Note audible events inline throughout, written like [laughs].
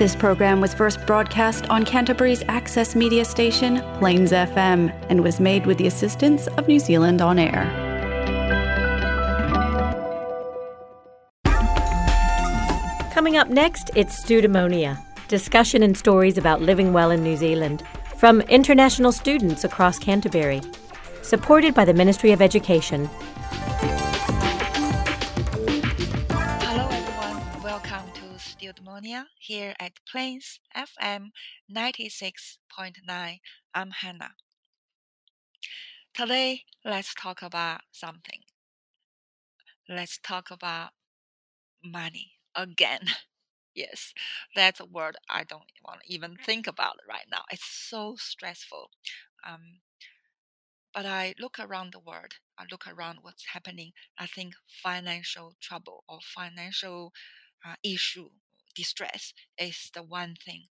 This program was first broadcast on Canterbury's access media station, Plains FM, and was made with the assistance of New Zealand On Air. Coming up next, it's STeudaemonia discussion and stories about living well in New Zealand from international students across Canterbury. Supported by the Ministry of Education. STeudaemonia here at Plains FM 96.9. I'm Hannah. Today, let's talk about something. Let's talk about money again. [laughs] Yes, that's a word I don't want to even think about right now. It's so stressful. Um, but I look around the world, I look around what's happening. I think financial trouble or financial uh, issue, distress is the one thing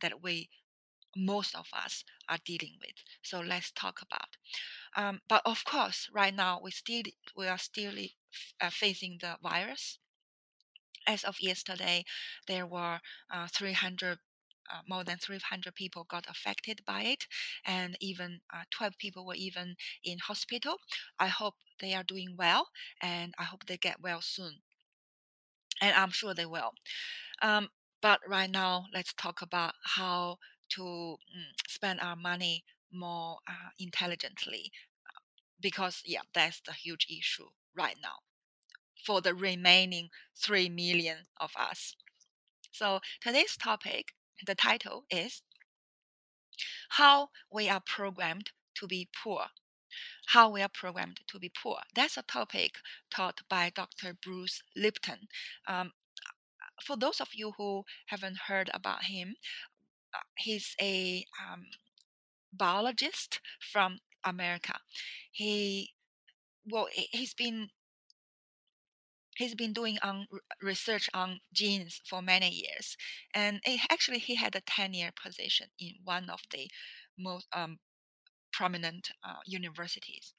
that we, most of us, are dealing with. So let's talk about. Um, but of course, right now we still we are still uh, facing the virus. As of yesterday, there were uh, 300 uh, more than 300 people got affected by it, and even uh, 12 people were even in hospital. I hope they are doing well, and I hope they get well soon. And I'm sure they will. Um, but right now, let's talk about how to mm, spend our money more uh, intelligently, because yeah, that's the huge issue right now for the remaining 3 million of us. So today's topic, the title is How We Are Programmed to Be Poor. How we are programmed to be poor. That's a topic taught by Dr. Bruce Lipton. Um, for those of you who haven't heard about him, uh, he's a um, biologist from America. He well, he's been he's been doing on research on genes for many years and it, actually he had a 10 year position in one of the most um, prominent uh, universities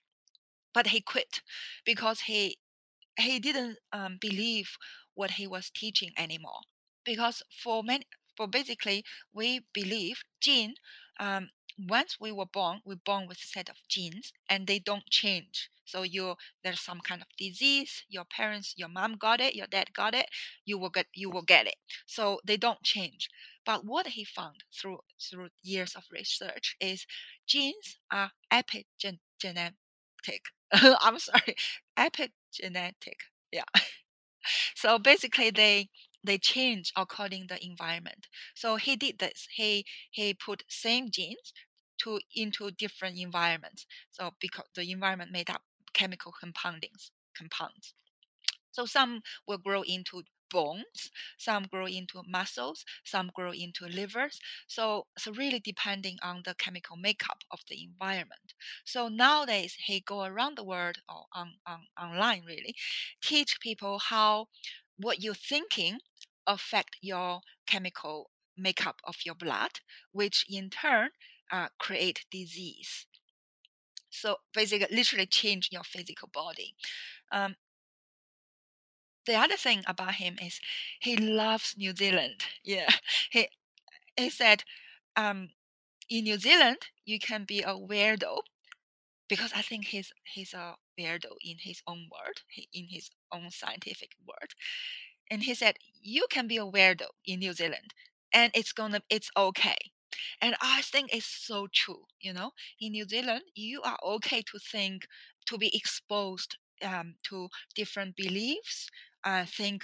but he quit because he he didn't um, believe what he was teaching anymore because for many for basically we believe gene um, once we were born, we're born with a set of genes and they don't change. So you there's some kind of disease, your parents, your mom got it, your dad got it, you will get you will get it. So they don't change. But what he found through through years of research is genes are epigenetic. [laughs] I'm sorry, epigenetic. Yeah. [laughs] so basically they they change according to the environment. So he did this. He he put same genes to into different environments. So because the environment made up chemical compoundings compounds. So some will grow into bones, some grow into muscles, some grow into livers. So so really depending on the chemical makeup of the environment. So nowadays he go around the world or on, on online really, teach people how what you're thinking affect your chemical makeup of your blood, which in turn uh, create disease. So basically, literally change your physical body. Um, the other thing about him is he loves New Zealand. [laughs] Yeah, he he said, um, in New Zealand you can be a weirdo, because I think he's he's a weirdo in his own word, in his own scientific word. And he said, you can be a weirdo in New Zealand, and it's gonna it's okay and I think it's so true. You know, in New Zealand, you are okay to think, to be exposed um, to different beliefs, uh, think,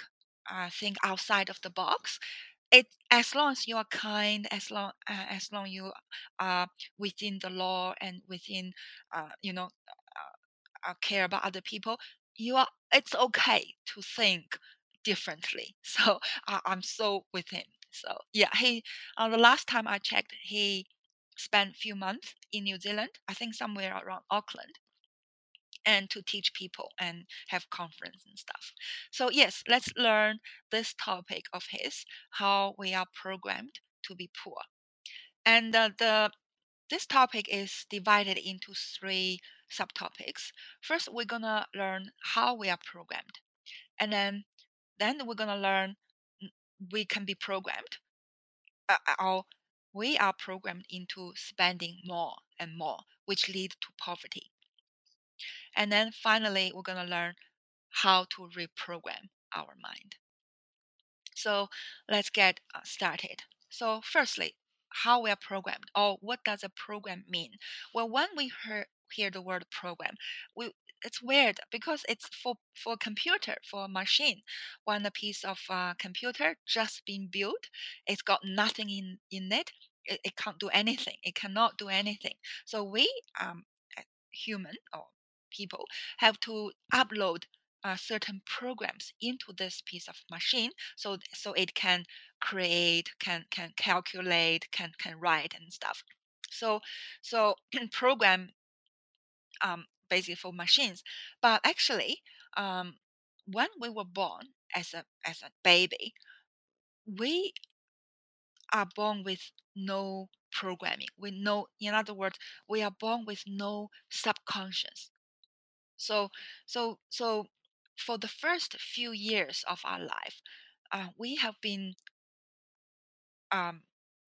uh, think outside of the box. It as long as you are kind, as long uh, as long you are within the law and within, uh, you know, uh, uh, care about other people, you are. It's okay to think differently. [laughs] So I'm so with him. So yeah, he the last time I checked, he spent a few months in New Zealand. I think somewhere around Auckland, and to teach people and have conference and stuff. So yes, let's learn this topic of his, how we are programmed to be poor, and uh, the this topic is divided into three subtopics. First, we're gonna learn how we are programmed, and then then we're gonna learn we can be programmed. uh, our we are programmed into spending more and more, which lead to poverty. And then finally, we're going to learn how to reprogram our mind. So let's get uh, started. So, firstly, how we are programmed, or what does a program mean? Well, when we hear, hear the word program, we it's weird because it's for for computer for a machine when a piece of uh, computer just been built it's got nothing in in it. it it can't do anything it cannot do anything so we um human or people have to upload uh, certain programs into this piece of machine so so it can create can can calculate can can write and stuff. So so [clears throat] program um, basically for machines but actually um, when we were born as a as a baby we are born with no programming with no in other words we are born with no subconscious so so so for the first few years of our life, uh, we have been um,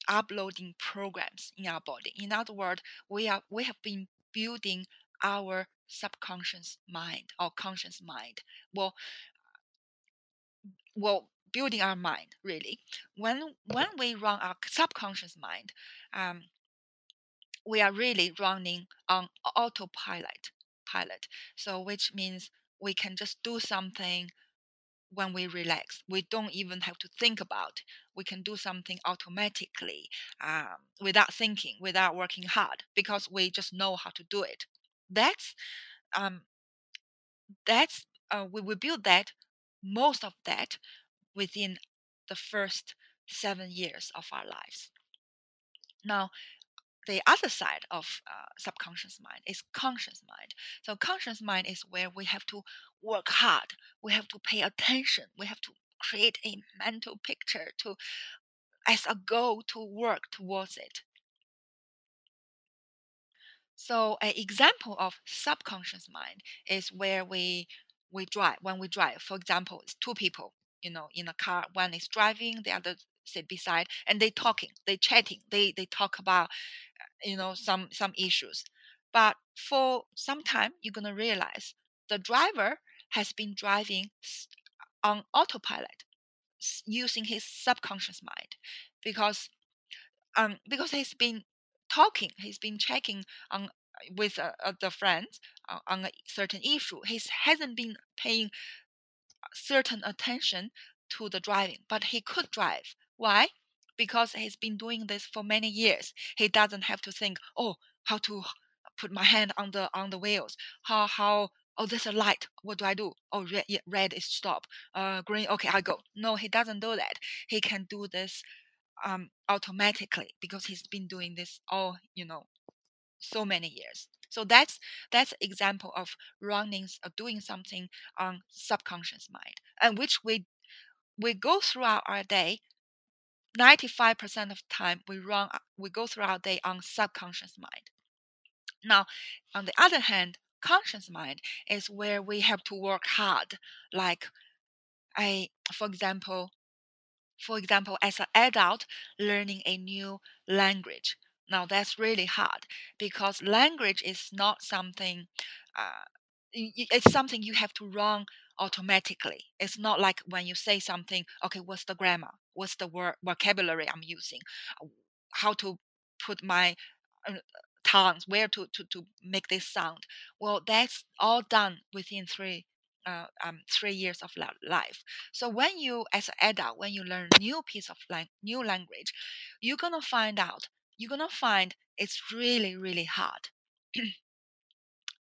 uploading programs in our body. In other words, we are we have been building our subconscious mind or conscious mind. Well, well, building our mind really. When when we run our subconscious mind, um, we are really running on autopilot. Pilot. So which means we can just do something when we relax. We don't even have to think about. We can do something automatically um, without thinking, without working hard, because we just know how to do it. That's um, that's uh, we will build that most of that within the first seven years of our lives. Now, the other side of uh, subconscious mind is conscious mind. So conscious mind is where we have to work hard. We have to pay attention. We have to create a mental picture to as a goal to work towards it. So an example of subconscious mind is where we we drive when we drive. For example, it's two people, you know, in a car. One is driving, the other sit beside, and they talking, they chatting, they they talk about you know some some issues. But for some time you're going to realize the driver has been driving on autopilot using his subconscious mind because um because he's been talking he's been checking on with uh, uh, the friends uh, on a certain issue. He hasn't been paying certain attention to the driving but he could drive why because he's been doing this for many years. He doesn't have to think, oh, how to put my hand on the on the wheels. How how oh there's a light. What do I do? Oh red yeah, red is stop. Uh green okay I go. No, he doesn't do that. He can do this um automatically because he's been doing this all you know so many years. So that's that's example of running or doing something on subconscious mind, and which we we go throughout our day 95% of time we run we go through our day on subconscious mind now on the other hand conscious mind is where we have to work hard like i for example for example as an adult learning a new language now that's really hard because language is not something uh, it's something you have to run automatically. It's not like when you say something, okay, what's the grammar? What's the word vocabulary I'm using? Uh, how to put my uh, tongues, where to, to, to make this sound. Well, that's all done within three uh, um, three years of life. So when you, as an adult, when you learn a new piece of lang- new language, you're gonna find out. You're gonna find it's really really hard. [clears throat]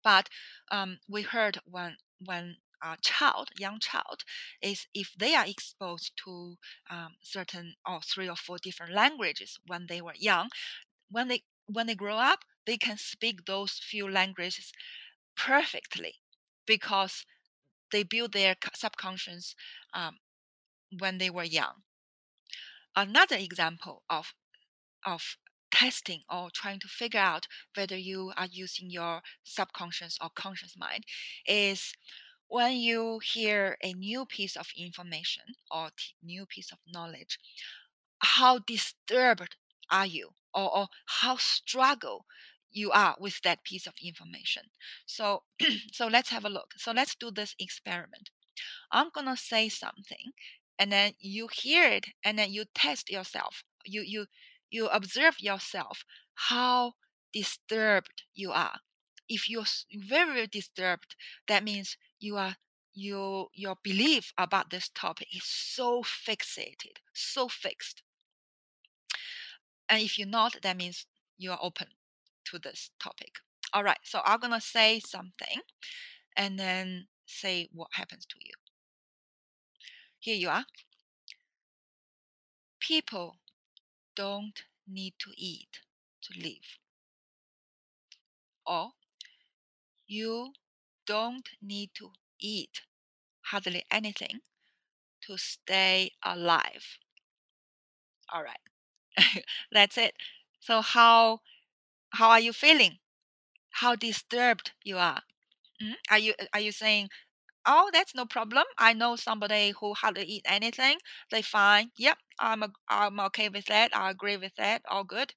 but um, we heard when when child, young child, is if they are exposed to um, certain or three or four different languages when they were young, when they when they grow up, they can speak those few languages perfectly because they build their subconscious um, when they were young. Another example of of testing or trying to figure out whether you are using your subconscious or conscious mind is when you hear a new piece of information or t- new piece of knowledge how disturbed are you or, or how struggle you are with that piece of information. So [clears throat] so let's have a look. So let's do this experiment. I'm gonna say something and then you hear it and then you test yourself. You you you observe yourself how disturbed you are. If you're very, disturbed, that means you are your your belief about this topic is so fixated, so fixed. And if you're not, that means you are open to this topic. All right, so I'm gonna say something and then say what happens to you. Here you are. People don't need to eat to live. Or you don't need to eat hardly anything to stay alive. All right. [laughs] That's it. So how how are you feeling? How disturbed you are? Mm? Are you are you saying, "Oh, that's no problem. I know somebody who hardly eat anything. They fine. Yep, I'm a, I'm okay with that. I agree with that. All good."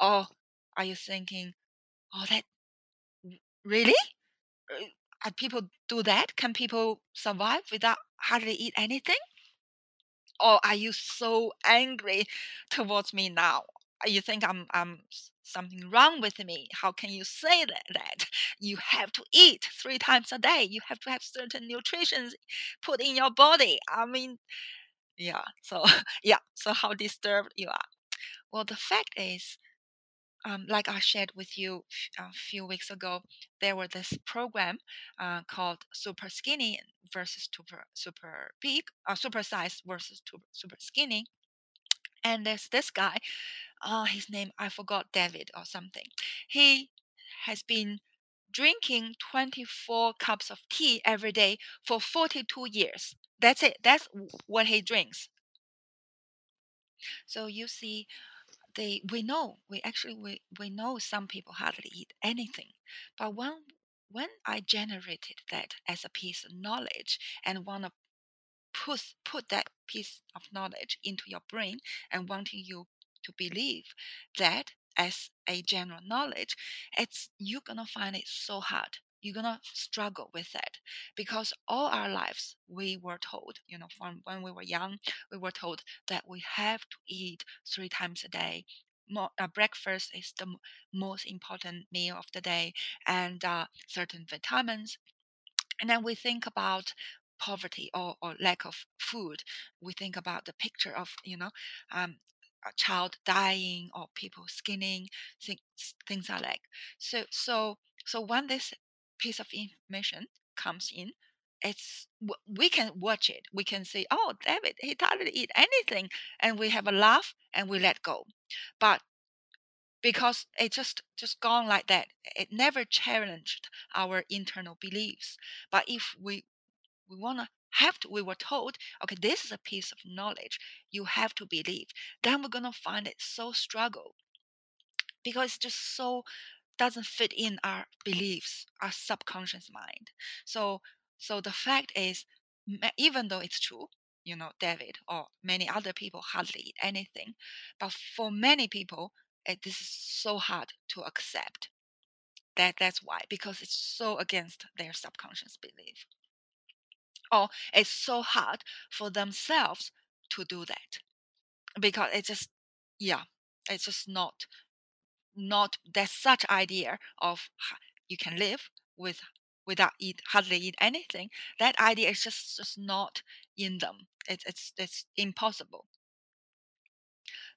Or are you thinking, "Oh, that really? Uh, people do that? Can people survive without hardly eat anything?" Or are you so angry [laughs] towards me now? You think I'm I'm something wrong with me. How can you say that, that? [laughs] You have to eat three times a day. You have to have certain nutrition put in your body. I mean, yeah. So [laughs] yeah. So how disturbed you are? Well, the fact is, um, like I shared with you a few weeks ago, there was this program uh, called Super Skinny versus Super Super Big, uh, Super Size versus Super Skinny, and there's this guy uh, his name I forgot David or something. He has been drinking 24 cups of tea every day for 42 years. That's it. That's what he drinks. So you see, they we know we actually we, we know some people hardly eat anything, but when when I generated that as a piece of knowledge and want to put put that piece of knowledge into your brain and wanting you to believe that as a general knowledge, it's you're gonna find it so hard. You're gonna struggle with that because all our lives we were told, you know, from when we were young, we were told that we have to eat three times a day. More, uh, breakfast is the m- most important meal of the day, and uh, certain vitamins. And then we think about poverty or, or lack of food. We think about the picture of, you know, um, a child dying or people skinning things things are like so so so when this piece of information comes in it's we can watch it. We can say oh david he doesn't eat anything and we have a laugh and we let go. But because it just just gone like that it never challenged our internal beliefs. But if we we want to have to, we were told, okay, this is a piece of knowledge. You have to believe. Then we're gonna find it so struggle because it's just so doesn't fit in our beliefs, our subconscious mind. So, so the fact is, even though it's true, you know, David or many other people hardly eat anything, but for many people, it, this is so hard to accept. That that's why because it's so against their subconscious belief or it's so hard for themselves to do that because it's just yeah it's just not not there's such idea of you can live with without eat hardly eat anything that idea is just just not in them. It's it's it's impossible.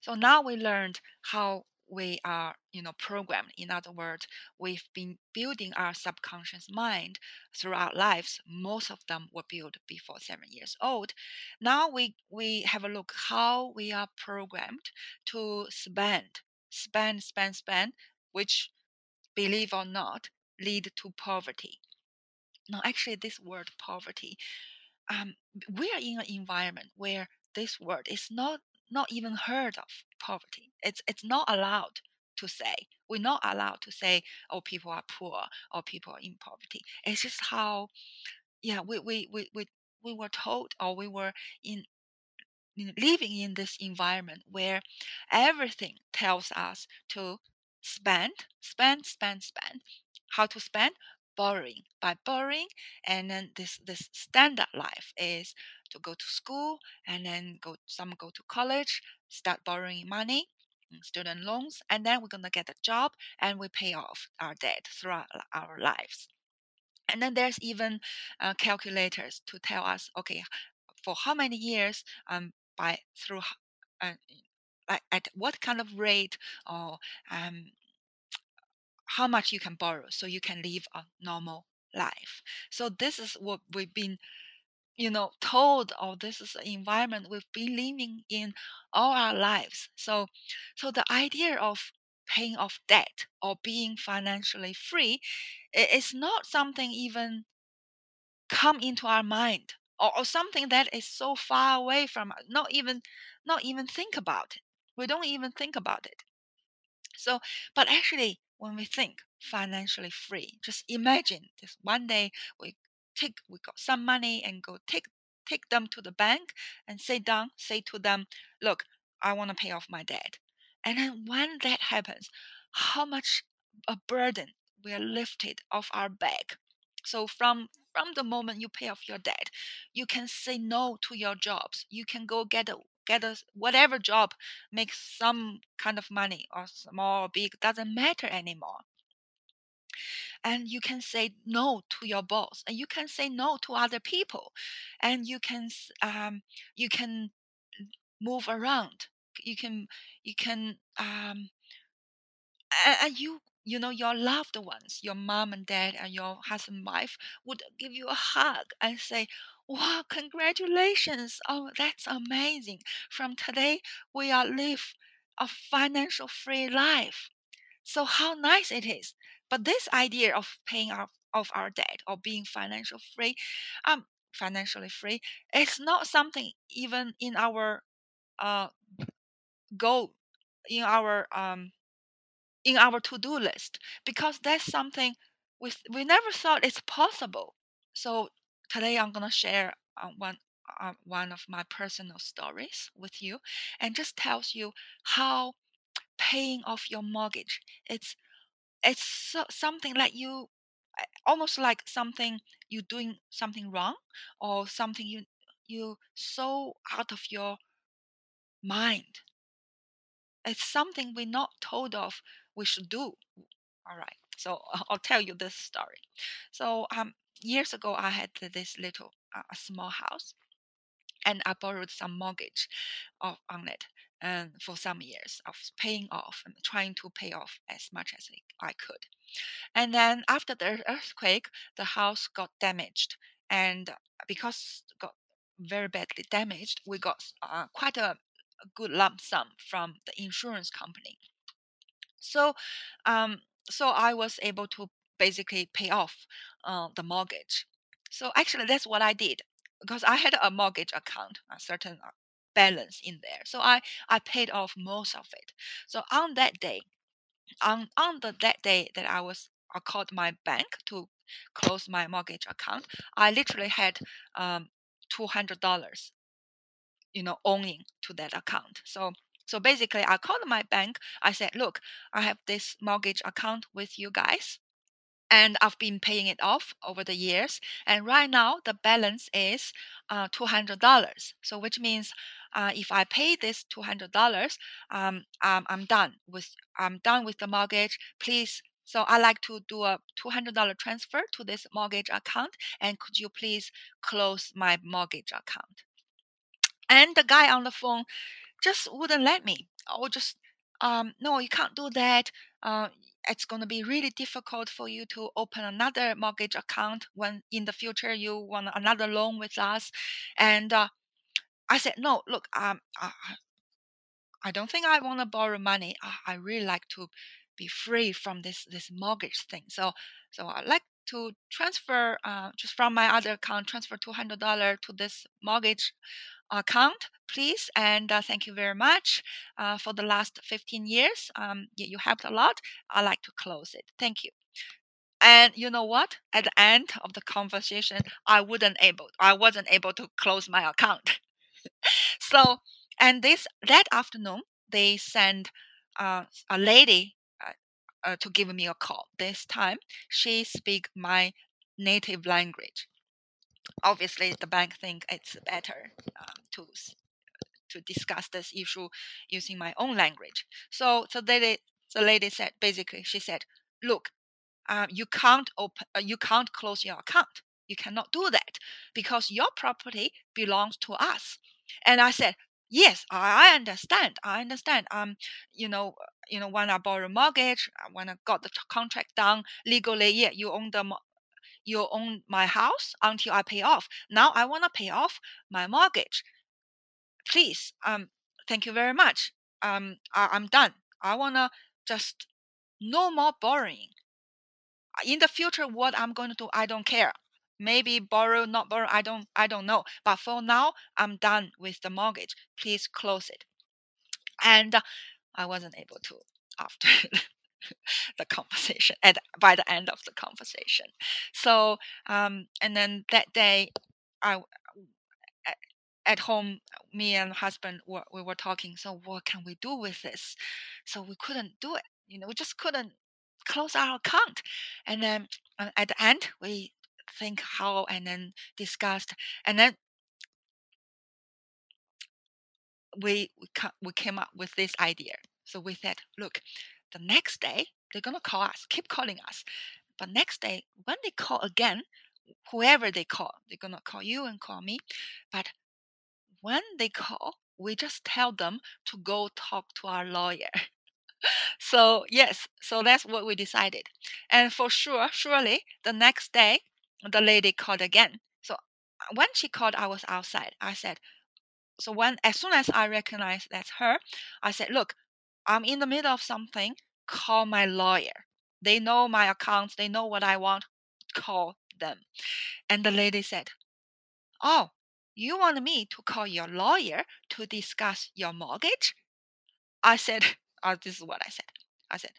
So now we learned how we are you know programmed. In other words we've been building our subconscious mind throughout lives. Most of them were built before seven years old. Now we we have a look how we are programmed to spend spend spend spend which believe or not lead to poverty now actually this word poverty um, we are in an environment where this word is not not even heard of poverty. It's it's not allowed to say. We're not allowed to say, oh, people are poor or people are in poverty. It's just how, yeah, we we we we, we were told or we were in living in this environment where everything tells us to spend, spend, spend, spend. How to spend? Borrowing. By borrowing, and then this this standard life is to go to school and then go some go to college, start borrowing money, mm, student loans, and then we're gonna get a job and we pay off our debt throughout our lives. And then there's even uh, calculators to tell us, okay, for how many years um, by through uh, at what kind of rate or um, how much you can borrow so you can live a normal life. So this is what we've been you know told or this is the environment we've been living in all our lives. So so the idea of paying off debt or being financially free is not something even come into our mind or, or something that is so far away from us not even not even think about it. We don't even think about it. So but actually when we think financially free just imagine this one day we take we got some money and go take take them to the bank and sit down say to them look i want to pay off my debt. And then when that happens how much a burden we are lifted off our back. So from from the moment you pay off your debt, you can say no to your jobs. You can go get a get a whatever job makes some kind of money or small or big doesn't matter anymore and you can say no to your boss and you can say no to other people and you can um, you can move around you can you can um, and you you know your loved ones your mom and dad and your husband and wife would give you a hug and say wow congratulations. Oh that's amazing. From today we are live a financial free life. So how nice it is. But this idea of paying off of our debt or being financial free um financially free it's not something even in our uh goal in our um in our to-do list because that's something we we never thought it's possible. So today I'm gonna share uh, one uh, one of my personal stories with you, and just tells you how paying off your mortgage it's it's so, something like you almost like something you're doing something wrong or something you you so out of your mind it's something we're not told of we should do. All right. So [laughs] I'll tell you this story. So um, years ago, I had this little uh, small house, and I borrowed some mortgage of, on it and for some years of paying off and trying to pay off as much as I could. And then after the earthquake, the house got damaged, and because got very badly damaged, we got uh, quite a a good lump sum from the insurance company. So, um, so I was able to basically pay off uh, the mortgage. So actually, that's what I did because I had a mortgage account, a certain uh, balance in there. So I I paid off most of it. So on that day, on on the that day that I was I called my bank to close my mortgage account, I literally had um, two hundred dollars you know owning to that account so so basically i called my bank i said look i have this mortgage account with you guys and I've been paying it off over the years. And right now, the balance is uh, $200. So, which means uh, if I pay this $200, um, um, I'm done with I'm done with the mortgage. Please. So I like to do a $200 transfer to this mortgage account, and could you please close my mortgage account? and the guy on the phone just wouldn't let me. Or just um, no you can't do that. Uh, it's going to be really difficult for you to open another mortgage account when in the future you want another loan with us. And uh, i said no look um, I, I don't think i want to borrow money. I, I really like to be free from this this mortgage thing. So so i like to transfer uh, just from my other account transfer $200 to this mortgage account, please. And uh, thank you very much uh, for the last 15 years. Um, you helped a lot. I like to close it. Thank you. And you know what? At the end of the conversation, I wouldn't able, I wasn't able to close my account. [laughs] so and this that afternoon they sent uh, a lady uh, uh, to give me a call. This time she speak my native language. Obviously, the bank think it's better um, to to discuss this issue using my own language. So, so they, the lady said basically, she said, "Look, uh, you can't open, uh, you can't close your account. You cannot do that because your property belongs to us." And I said, "Yes, I understand. I understand. Um, you know, you know, when I borrow a mortgage, uh, when I got the contract done legally, yeah, you own the you own my house until I pay off. Now I want to pay off my mortgage please, um, thank you very much. Um, I, I'm done. I wanna just no more borrowing. In the future, what I'm going to do, I don't care. Maybe borrow, not borrow, I don't, I don't know. But for now, I'm done with the mortgage. Please close it. And I wasn't able to after [laughs] [laughs] the conversation and by the end of the conversation. So, um, and then that day, I at home, me and husband were, we were talking. So what can we do with this? So we couldn't do it. You know, we just couldn't close our account. And then uh, at the end, we think how and then discussed, and then we we, we came up with this idea. So we said, look, the next day they're gonna call us, keep calling us. But next day, when they call again, whoever they call, they're gonna call you and call me. But when they call, we just tell them to go talk to our lawyer. [laughs] so, yes, so that's what we decided. And for sure, surely the next day, the lady called again. So, uh, when she called, I was outside. I said, so when as soon as I recognized that's her, I said, look, I'm in the middle of something. Call my lawyer. They know my accounts. They know what I want. Call them. And the lady said, oh, you want me to call your lawyer to discuss your mortgage? I said, oh, [laughs] this is what I said. I said,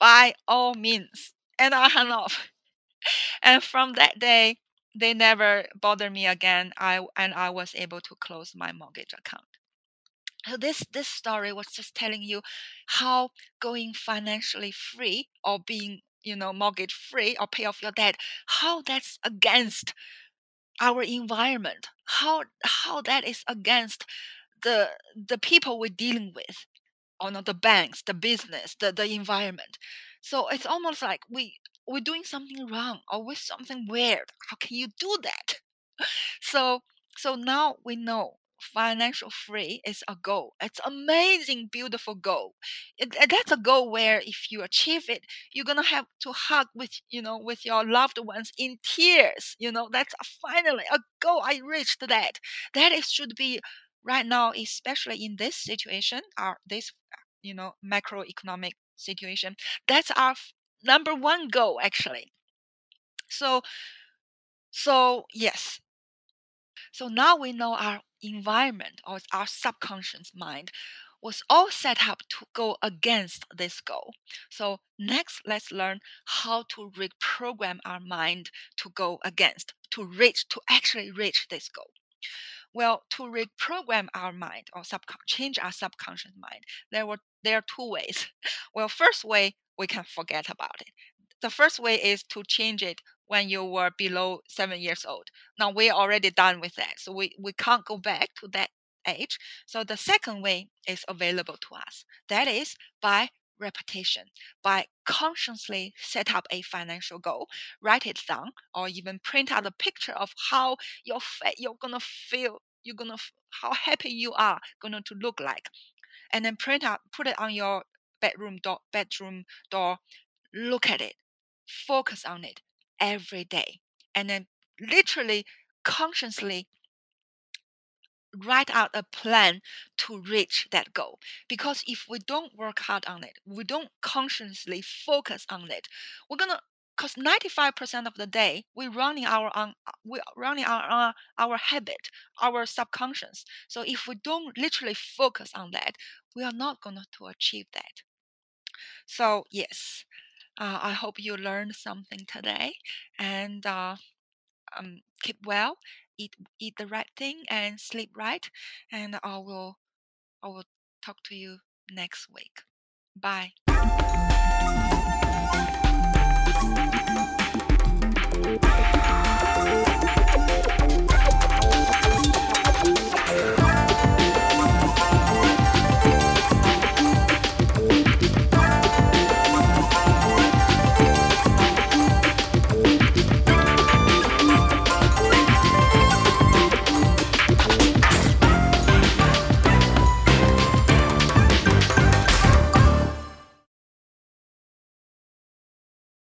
by all means. And I hung up. [laughs] And from that day, they never bothered me again. I and I was able to close my mortgage account. So this this story was just telling you how going financially free or being you know mortgage free or pay off your debt how that's against our environment how how that is against the the people we're dealing with or not the banks the business the, the environment. So it's almost like we we're doing something wrong or with something weird. How can you do that? [laughs] So so now we know financial free is a goal. It's amazing, beautiful goal. It, that's a goal where if you achieve it, you're gonna have to hug with you know with your loved ones in tears. You know that's finally a goal. I reached that. That should be right now, especially in this situation, our this you know macroeconomic situation. That's our number one goal actually. So so yes. So now we know our environment or our subconscious mind was all set up to go against this goal. So next, let's learn how to reprogram our mind to go against, to reach, to actually reach this goal. Well, to reprogram our mind or subcon- change our subconscious mind, there were there are two ways. [laughs] Well, first way we can forget about it. The first way is to change it when you were below seven years old. Now we're already done with that. So we, we can't go back to that age. So the second way is available to us. That is by repetition, by consciously set up a financial goal, write it down, or even print out a picture of how you're, you're gonna feel, you're gonna, how happy you are gonna to look like. And then print out, put it on your bedroom door, bedroom door, look at it, focus on it, every day and then literally consciously write out a plan to reach that goal because if we don't work hard on it we don't consciously focus on it we're gonna because 95% of the day we're running our on we're running our, our our habit our subconscious. So if we don't literally focus on that we are not going to achieve that. So yes uh, I hope you learned something today and uh, um, keep well, eat eat the right thing and sleep right. And I will I will talk to you next week. Bye.